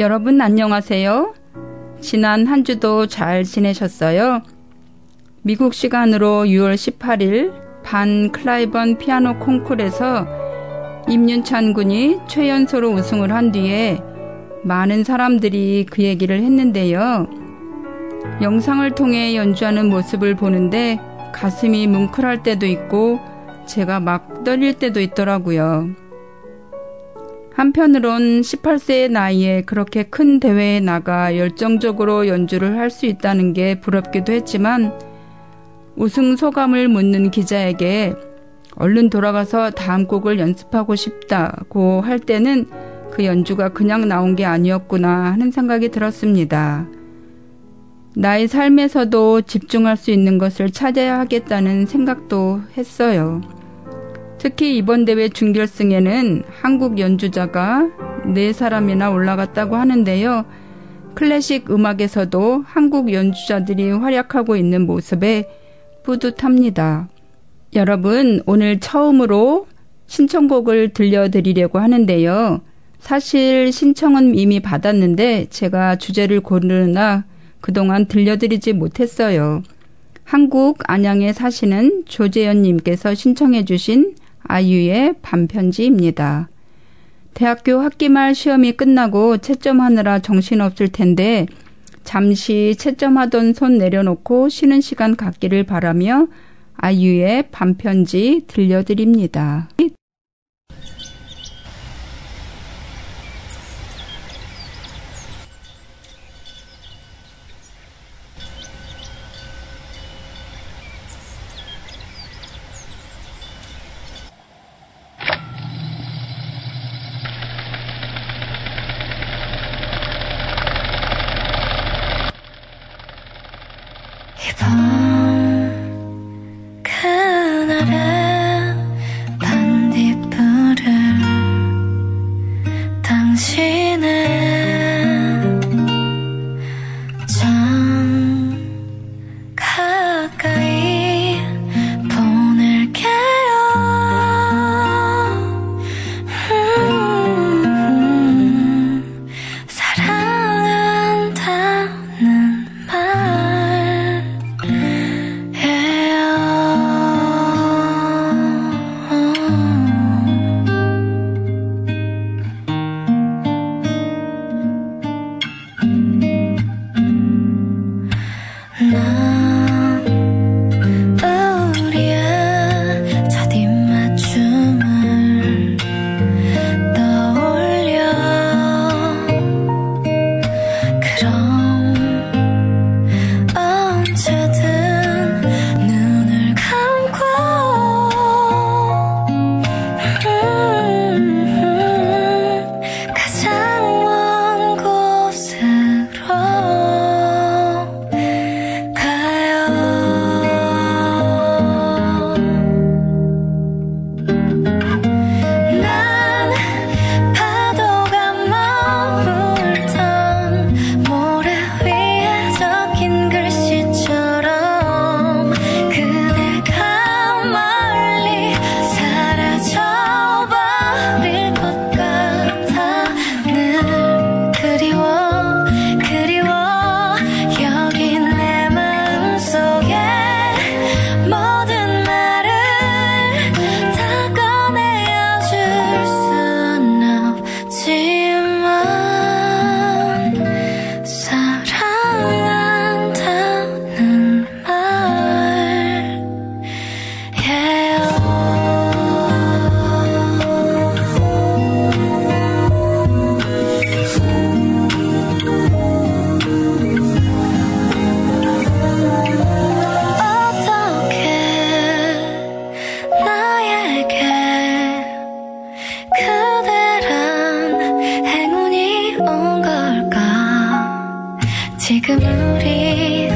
여러분 안녕하세요. 지난 한 주도 잘 지내셨어요? 미국 시간으로 6월 18일 반 클라이번 피아노 콩쿨에서 임윤찬 군이 최연소로 우승을 한 뒤에 많은 사람들이 그 얘기를 했는데요. 영상을 통해 연주하는 모습을 보는데 가슴이 뭉클할 때도 있고 제가 막 떨릴 때도 있더라고요. 한편으론 18세의 나이에 그렇게 큰 대회에 나가 열정적으로 연주를 할 수 있다는 게 부럽기도 했지만 우승 소감을 묻는 기자에게 얼른 돌아가서 다음 곡을 연습하고 싶다고 할 때는 그 연주가 그냥 나온 게 아니었구나 하는 생각이 들었습니다. 나의 삶에서도 집중할 수 있는 것을 찾아야 하겠다는 생각도 했어요. 특히 이번 대회 준결승에는 한국 연주자가 네 사람이나 올라갔다고 하는데요. 클래식 음악에서도 한국 연주자들이 활약하고 있는 모습에 뿌듯합니다. 여러분, 오늘 처음으로 신청곡을 들려드리려고 하는데요. 사실 신청은 이미 받았는데 제가 주제를 고르나 그동안 들려드리지 못했어요. 한국 안양에 사시는 조재현님께서 신청해 주신 아유의 반편지입니다. 대학교 학기 말 시험이 끝나고 채점하느라 정신없을 텐데 잠시 채점하던 손 내려놓고 쉬는 시간 갖기를 바라며 아유의 반편지 들려드립니다. 지금 우리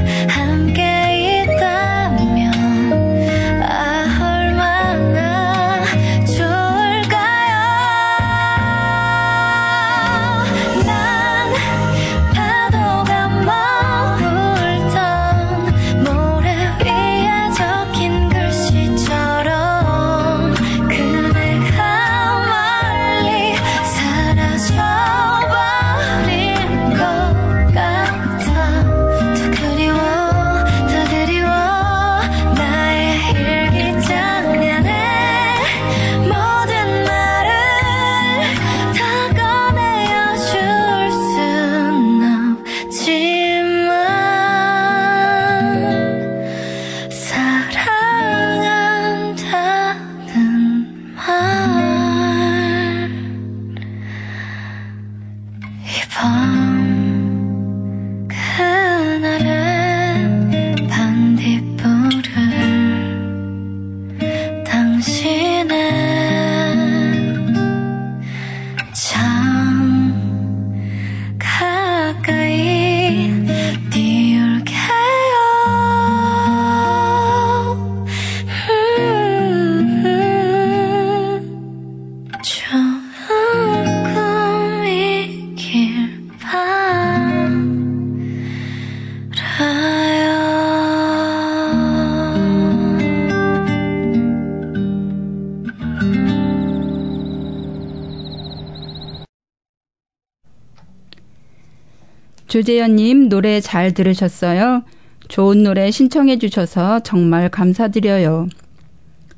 조재현님 노래 잘 들으셨어요? 좋은 노래 신청해 주셔서 정말 감사드려요.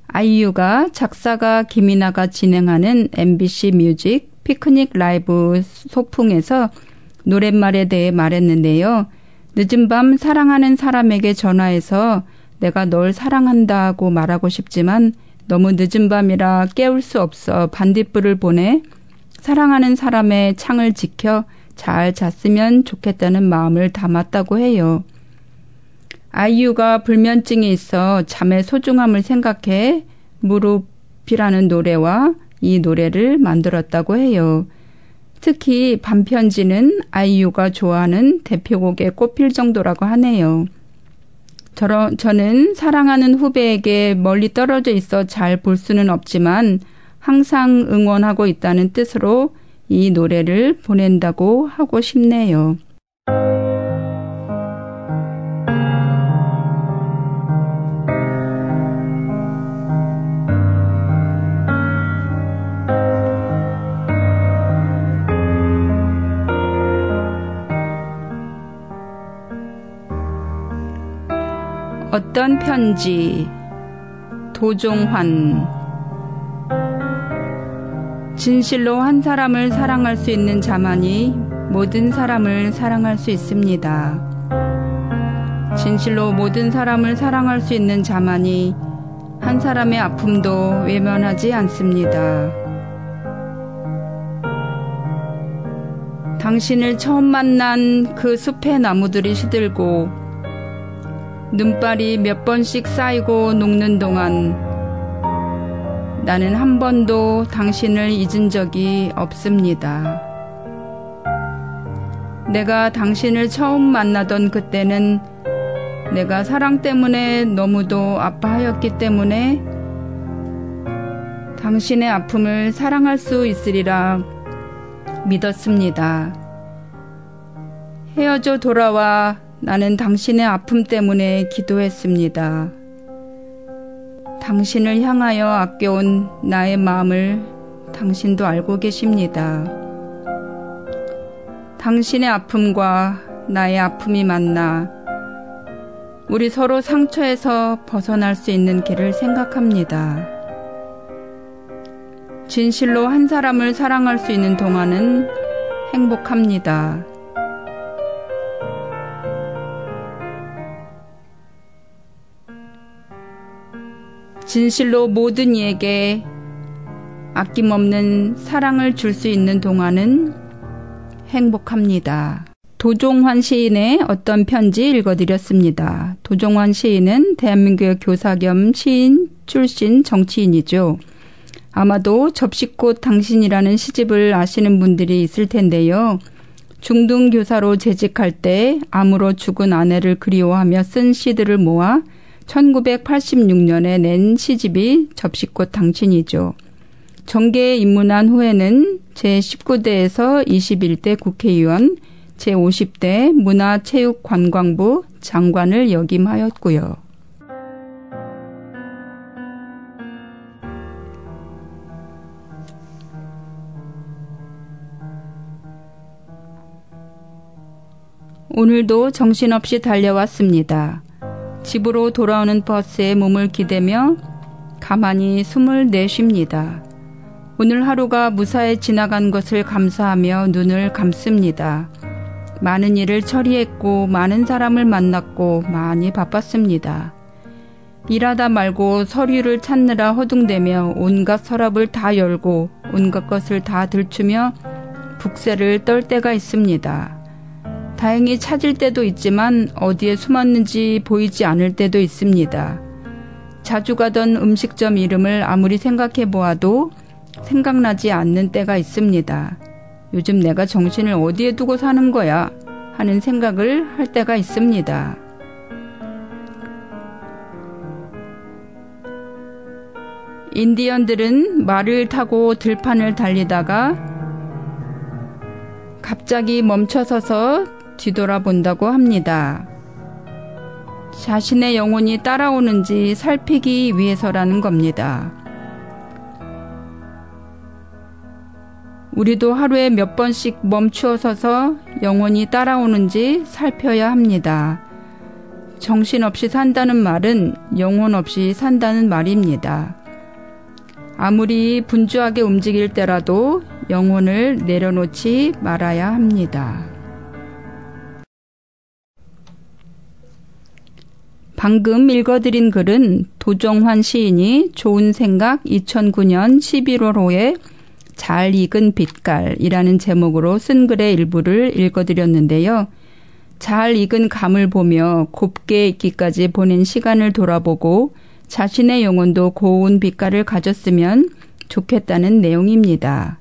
아이유가 작사가 김이나가 진행하는 MBC 뮤직 피크닉 라이브 소풍에서 노랫말에 대해 말했는데요. 늦은 밤 사랑하는 사람에게 전화해서 내가 널 사랑한다고 말하고 싶지만 너무 늦은 밤이라 깨울 수 없어 반딧불을 보내 사랑하는 사람의 창을 지켜 잘 잤으면 좋겠다는 마음을 담았다고 해요. 아이유가 불면증이 있어 잠의 소중함을 생각해 무릎이라는 노래와 이 노래를 만들었다고 해요. 특히 반편지는 아이유가 좋아하는 대표곡에 꼽힐 정도라고 하네요. 저러, 저는 사랑하는 후배에게 멀리 떨어져 있어 잘 볼 수는 없지만 항상 응원하고 있다는 뜻으로 이 노래를 보낸다고 하고 싶네요. 어떤 편지 도종환 진실로 한 사람을 사랑할 수 있는 자만이 모든 사람을 사랑할 수 있습니다. 진실로 모든 사람을 사랑할 수 있는 자만이 한 사람의 아픔도 외면하지 않습니다. 당신을 처음 만난 그 숲의 나무들이 시들고 눈발이 몇 번씩 쌓이고 녹는 동안 나는 한 번도 당신을 잊은 적이 없습니다. 내가 당신을 처음 만나던 그때는 내가 사랑 때문에 너무도 아파하였기 때문에 당신의 아픔을 사랑할 수 있으리라 믿었습니다. 헤어져 돌아와 나는 당신의 아픔 때문에 기도했습니다. 당신을 향하여 아껴온 나의 마음을 당신도 알고 계십니다. 당신의 아픔과 나의 아픔이 만나 우리 서로 상처에서 벗어날 수 있는 길을 생각합니다. 진실로 한 사람을 사랑할 수 있는 동안은 행복합니다. 진실로 모든 이에게 아낌없는 사랑을 줄 수 있는 동안은 행복합니다. 도종환 시인의 어떤 편지 읽어드렸습니다. 도종환 시인은 대한민국의 교사 겸 시인 출신 정치인이죠. 아마도 접시꽃 당신이라는 시집을 아시는 분들이 있을 텐데요. 중등교사로 재직할 때 암으로 죽은 아내를 그리워하며 쓴 시들을 모아 1986년에 낸 시집이 접시꽃 당신이죠. 정계에 입문한 후에는 제19대에서 21대 국회의원, 제50대 문화체육관광부 장관을 역임하였고요. 오늘도 정신없이 달려왔습니다. 집으로 돌아오는 버스에 몸을 기대며 가만히 숨을 내쉽니다. 오늘 하루가 무사히 지나간 것을 감사하며 눈을 감습니다. 많은 일을 처리했고 많은 사람을 만났고 많이 바빴습니다. 일하다 말고 서류를 찾느라 허둥대며 온갖 서랍을 다 열고 온갖 것을 다 들추며 북새를 떨 때가 있습니다. 다행히 찾을 때도 있지만 어디에 숨었는지 보이지 않을 때도 있습니다. 자주 가던 음식점 이름을 아무리 생각해 보아도 생각나지 않는 때가 있습니다. 요즘 내가 정신을 어디에 두고 사는 거야 하는 생각을 할 때가 있습니다. 인디언들은 말을 타고 들판을 달리다가 갑자기 멈춰서서 뒤돌아본다고 합니다. 자신의 영혼이 따라오는지 살피기 위해서라는 겁니다. 우리도 하루에 몇 번씩 멈추어 서서 영혼이 따라오는지 살펴야 합니다. 정신없이 산다는 말은 영혼 없이 산다는 말입니다. 아무리 분주하게 움직일 때라도 영혼을 내려놓지 말아야 합니다. 방금 읽어드린 글은 도정환 시인이 좋은 생각 2009년 11월호에 잘 익은 빛깔이라는 제목으로 쓴 글의 일부를 읽어드렸는데요. 잘 익은 감을 보며 곱게 익기까지 보낸 시간을 돌아보고 자신의 영혼도 고운 빛깔을 가졌으면 좋겠다는 내용입니다.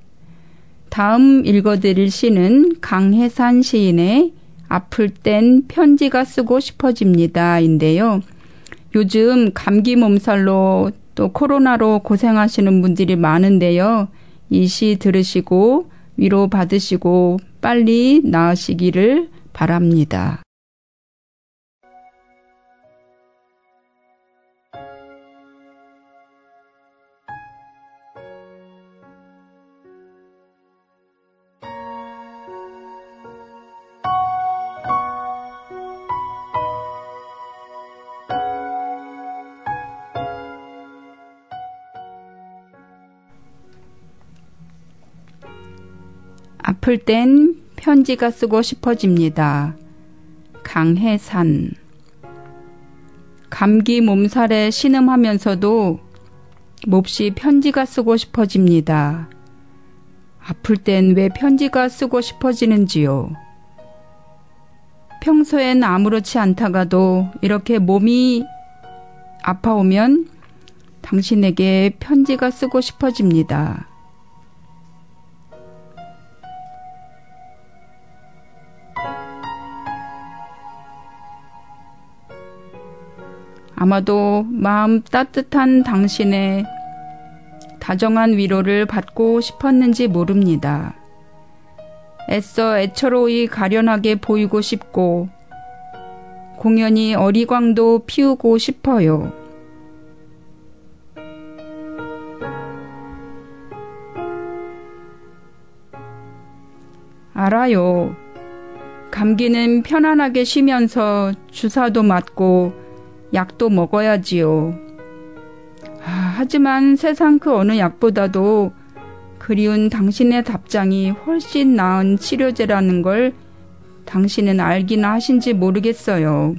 다음 읽어드릴 시는 강혜산 시인의 아플 땐 편지가 쓰고 싶어집니다. 인데요. 요즘 감기 몸살로 또 코로나로 고생하시는 분들이 많은데요. 이 시 들으시고 위로 받으시고 빨리 나으시기를 바랍니다. 아플 땐 편지가 쓰고 싶어집니다. 강해산 감기 몸살에 신음하면서도 몹시 편지가 쓰고 싶어집니다. 아플 땐 왜 편지가 쓰고 싶어지는지요? 평소엔 아무렇지 않다가도 이렇게 몸이 아파오면 당신에게 편지가 쓰고 싶어집니다. 아마도 마음 따뜻한 당신의 다정한 위로를 받고 싶었는지 모릅니다. 애써 애처로이 가련하게 보이고 싶고 공연히 어리광도 피우고 싶어요. 알아요. 감기는 편안하게 쉬면서 주사도 맞고 약도 먹어야지요. 아, 하지만 세상 그 어느 약보다도 그리운 당신의 답장이 훨씬 나은 치료제라는 걸 당신은 알기나 하신지 모르겠어요.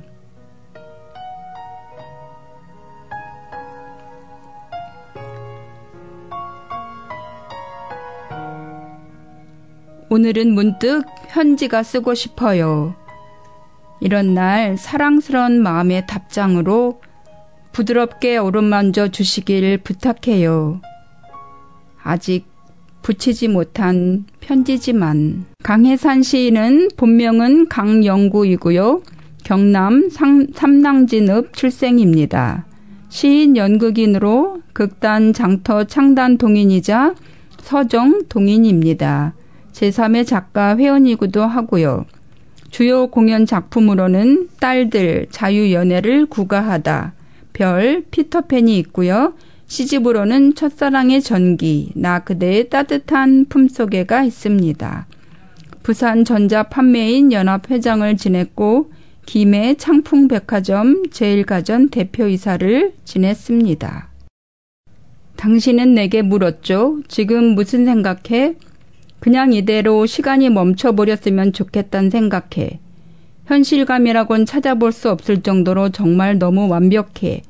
오늘은 문득 편지가 쓰고 싶어요. 이런 날 사랑스러운 마음의 답장으로 부드럽게 오른만져 주시길 부탁해요. 아직 붙이지 못한 편지지만 강혜산 시인은 본명은 강영구이고요. 경남 상, 삼낭진읍 출생입니다. 시인 연극인으로 극단 장터 창단 동인이자 서정 동인입니다. 제3의 작가 회원이기도 하고요. 주요 공연 작품으로는 딸들, 자유연애를 구가하다, 별, 피터팬이 있고요. 시집으로는 첫사랑의 전기, 나 그대의 따뜻한 품속에가 있습니다. 부산 전자 판매인 연합회장을 지냈고 김해 창풍백화점 제일가전 대표이사를 지냈습니다. 당신은 내게 물었죠. 지금 무슨 생각해? 그냥 이대로 시간이 멈춰버렸으면 좋겠단 생각해. 현실감이라곤 찾아볼 수 없을 정도로 정말 너무 완벽해.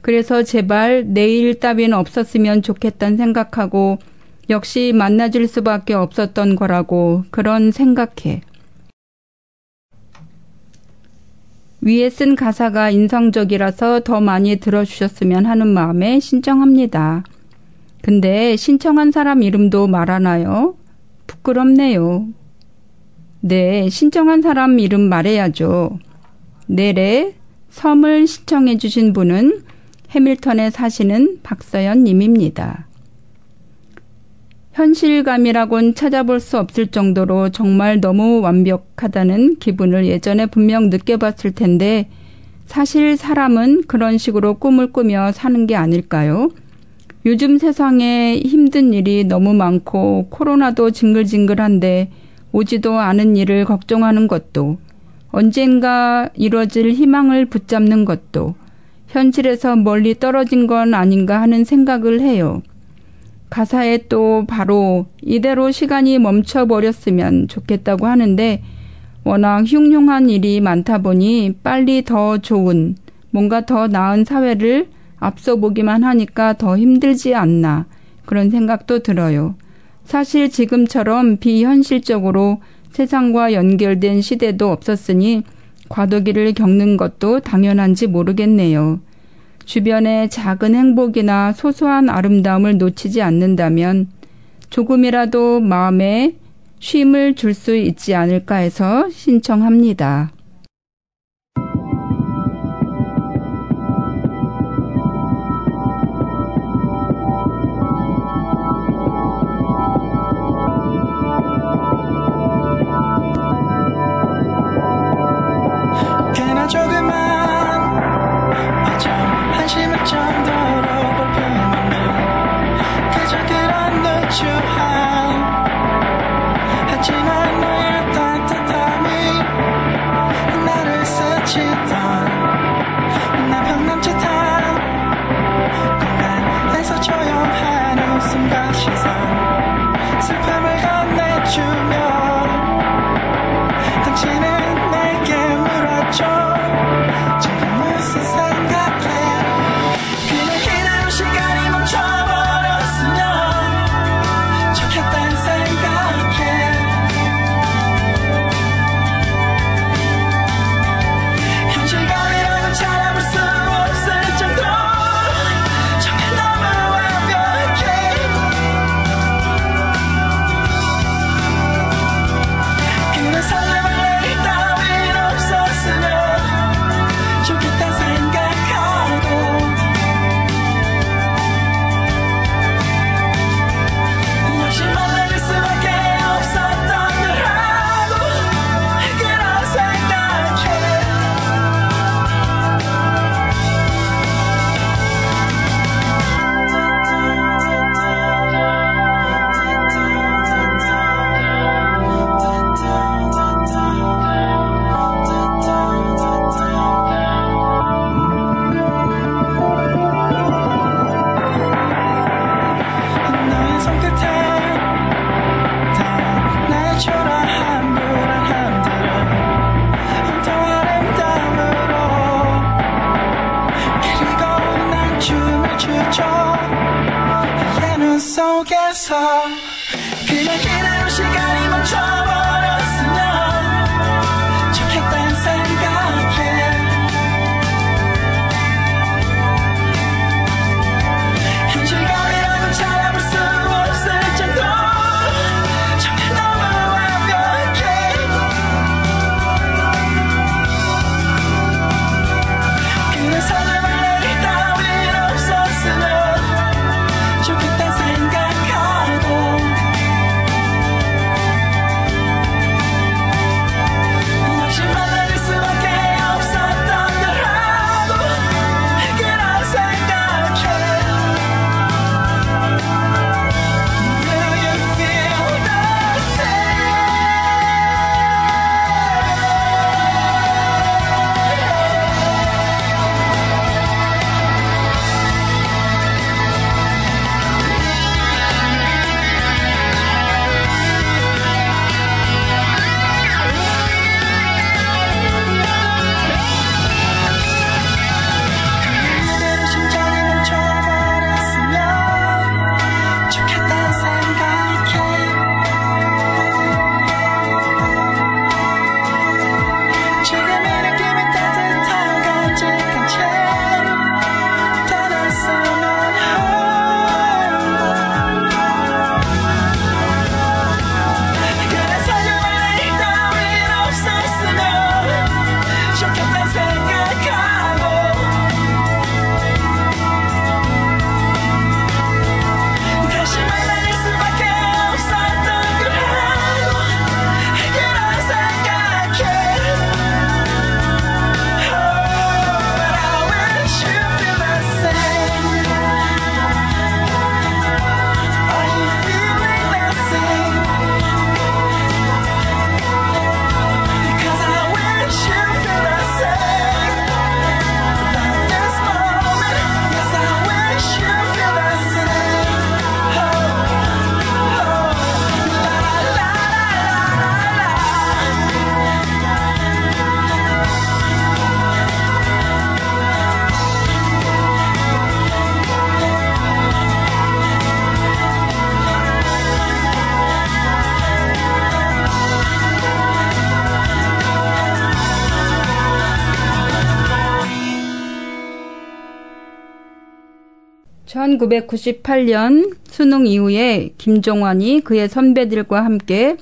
그래서 제발 내일 따위는 없었으면 좋겠단 생각하고 역시 만나줄 수밖에 없었던 거라고 그런 생각해. 위에 쓴 가사가 인상적이라서 더 많이 들어주셨으면 하는 마음에 신청합니다. 근데 신청한 사람 이름도 말하나요? 부끄럽네요. 네, 신청한 사람 이름 말해야죠. 내래 섬을 신청해 주신 분은 해밀턴에 사시는 박서연 님입니다. 현실감이라곤 찾아볼 수 없을 정도로 정말 너무 완벽하다는 기분을 예전에 분명 느껴봤을 텐데 사실 사람은 그런 식으로 꿈을 꾸며 사는 게 아닐까요? 요즘 세상에 힘든 일이 너무 많고 코로나도 징글징글한데 오지도 않은 일을 걱정하는 것도 언젠가 이뤄질 희망을 붙잡는 것도 현실에서 멀리 떨어진 건 아닌가 하는 생각을 해요. 가사에 또 바로 이대로 시간이 멈춰버렸으면 좋겠다고 하는데 워낙 흉흉한 일이 많다 보니 빨리 더 좋은 뭔가 더 나은 사회를 앞서 보기만 하니까 더 힘들지 않나 그런 생각도 들어요. 사실 지금처럼 비현실적으로 세상과 연결된 시대도 없었으니 과도기를 겪는 것도 당연한지 모르겠네요. 주변의 작은 행복이나 소소한 아름다움을 놓치지 않는다면 조금이라도 마음에 쉼을 줄 수 있지 않을까 해서 신청합니다. 1998년 수능 이후에 김종환이 그의 선배들과 함께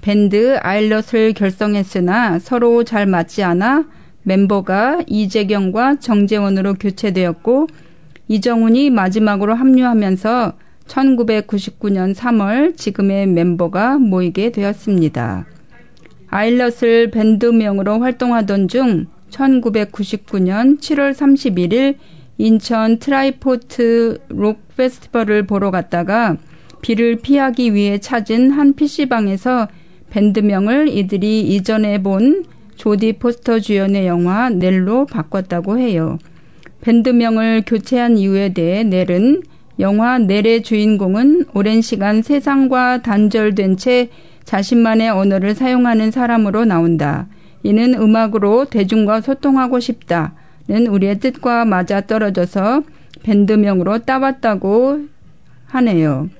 밴드 아일럿을 결성했으나 서로 잘 맞지 않아 멤버가 이재경과 정재원으로 교체되었고 이정훈이 마지막으로 합류하면서 1999년 3월 지금의 멤버가 모이게 되었습니다. 아일럿을 밴드명으로 활동하던 중 1999년 7월 31일 인천 트라이포트 록 페스티벌을 보러 갔다가 비를 피하기 위해 찾은 한 PC방에서 밴드명을 이들이 이전에 본 조디 포스터 주연의 영화 넬로 바꿨다고 해요. 밴드명을 교체한 이유에 대해 넬은 영화 넬의 주인공은 오랜 시간 세상과 단절된 채 자신만의 언어를 사용하는 사람으로 나온다. 이는 음악으로 대중과 소통하고 싶다 는 우리의 뜻과 맞아 떨어져서 밴드명으로 따왔다고 하네요.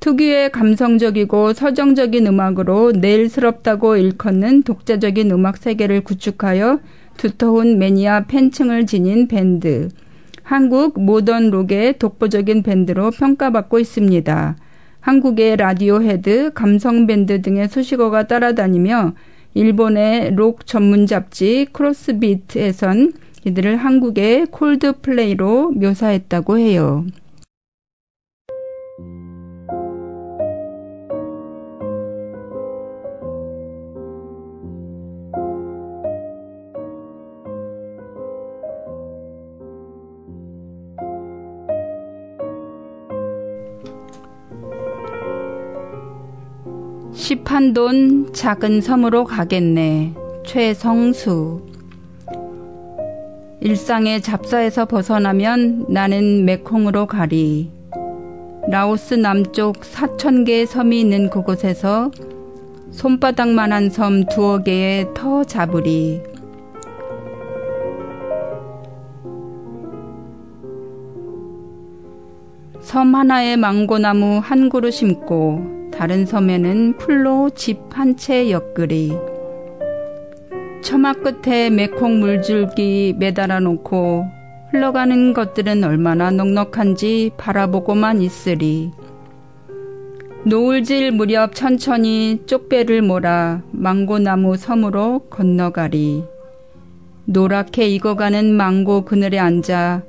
특유의 감성적이고 서정적인 음악으로 넬스럽다고 일컫는 독자적인 음악 세계를 구축하여 두터운 매니아 팬층을 지닌 밴드. 한국 모던 록의 독보적인 밴드로 평가받고 있습니다. 한국의 라디오 헤드, 감성 밴드 등의 수식어가 따라다니며 일본의 록 전문 잡지 크로스비트에선 이들을 한국의 콜드플레이로 묘사했다고 해요. 10한돈 작은 섬으로 가겠네. 최성수. 일상의 잡사에서 벗어나면 나는 메콩으로 가리. 라오스 남쪽 4천 개의 섬이 있는 그곳에서 손바닥만한 섬 두어 개의 터 잡으리. 섬 하나에 망고나무 한 그루 심고 다른 섬에는 풀로 집 한 채 엮으리. 처마 끝에 매콩 물줄기 매달아 놓고 흘러가는 것들은 얼마나 넉넉한지 바라보고만 있으리. 노을질 무렵 천천히 쪽배를 몰아 망고나무 섬으로 건너가리. 노랗게 익어가는 망고 그늘에 앉아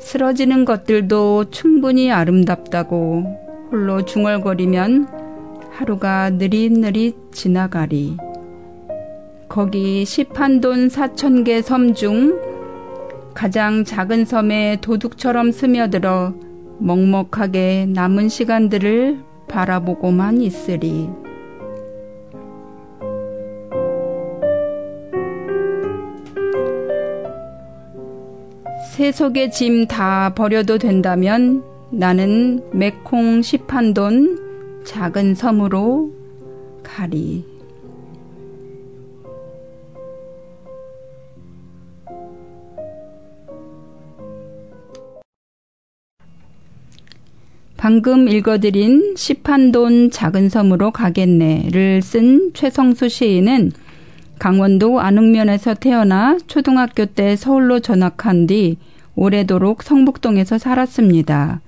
쓰러지는 것들도 충분히 아름답다고 홀로 중얼거리면 하루가 느릿느릿 지나가리. 거기 시판돈 사천 개 섬 중 가장 작은 섬에 도둑처럼 스며들어 먹먹하게 남은 시간들을 바라보고만 있으리. 세속의 짐 다 버려도 된다면 나는 메콩 시판돈 작은 섬으로 가리. 방금 읽어드린 시판돈 작은 섬으로 가겠네를 쓴 최성수 시인은 강원도 안흥면에서 태어나 초등학교 때 서울로 전학한 뒤 오래도록 성북동에서 살았습니다.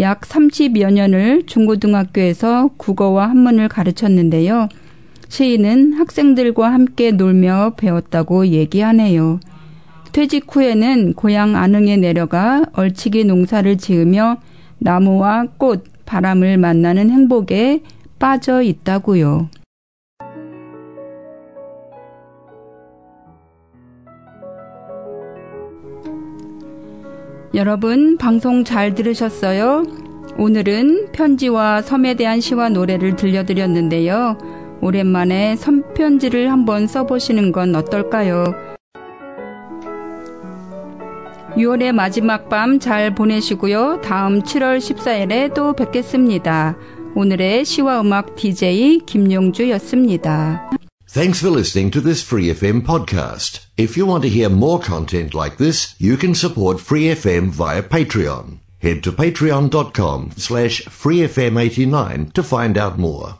약 30여 년을 중고등학교에서 국어와 한문을 가르쳤는데요. 시인은 학생들과 함께 놀며 배웠다고 얘기하네요. 퇴직 후에는 고향 안흥에 내려가 얼치기 농사를 지으며 나무와 꽃, 바람을 만나는 행복에 빠져 있다고요. 여러분, 방송 잘 들으셨어요? 오늘은 편지와 섬에 대한 시와 노래를 들려드렸는데요. 오랜만에 섬편지를 한번 써보시는 건 어떨까요? 6월의 마지막 밤 잘 보내시고요. 다음 7월 14일에 또 뵙겠습니다. 오늘의 시와 음악 DJ 김용주였습니다. Thanks for listening to this Free FM podcast. If you want to hear more content like this, you can support Free FM via Patreon. Head to patreon.com slash freefm89 to find out more.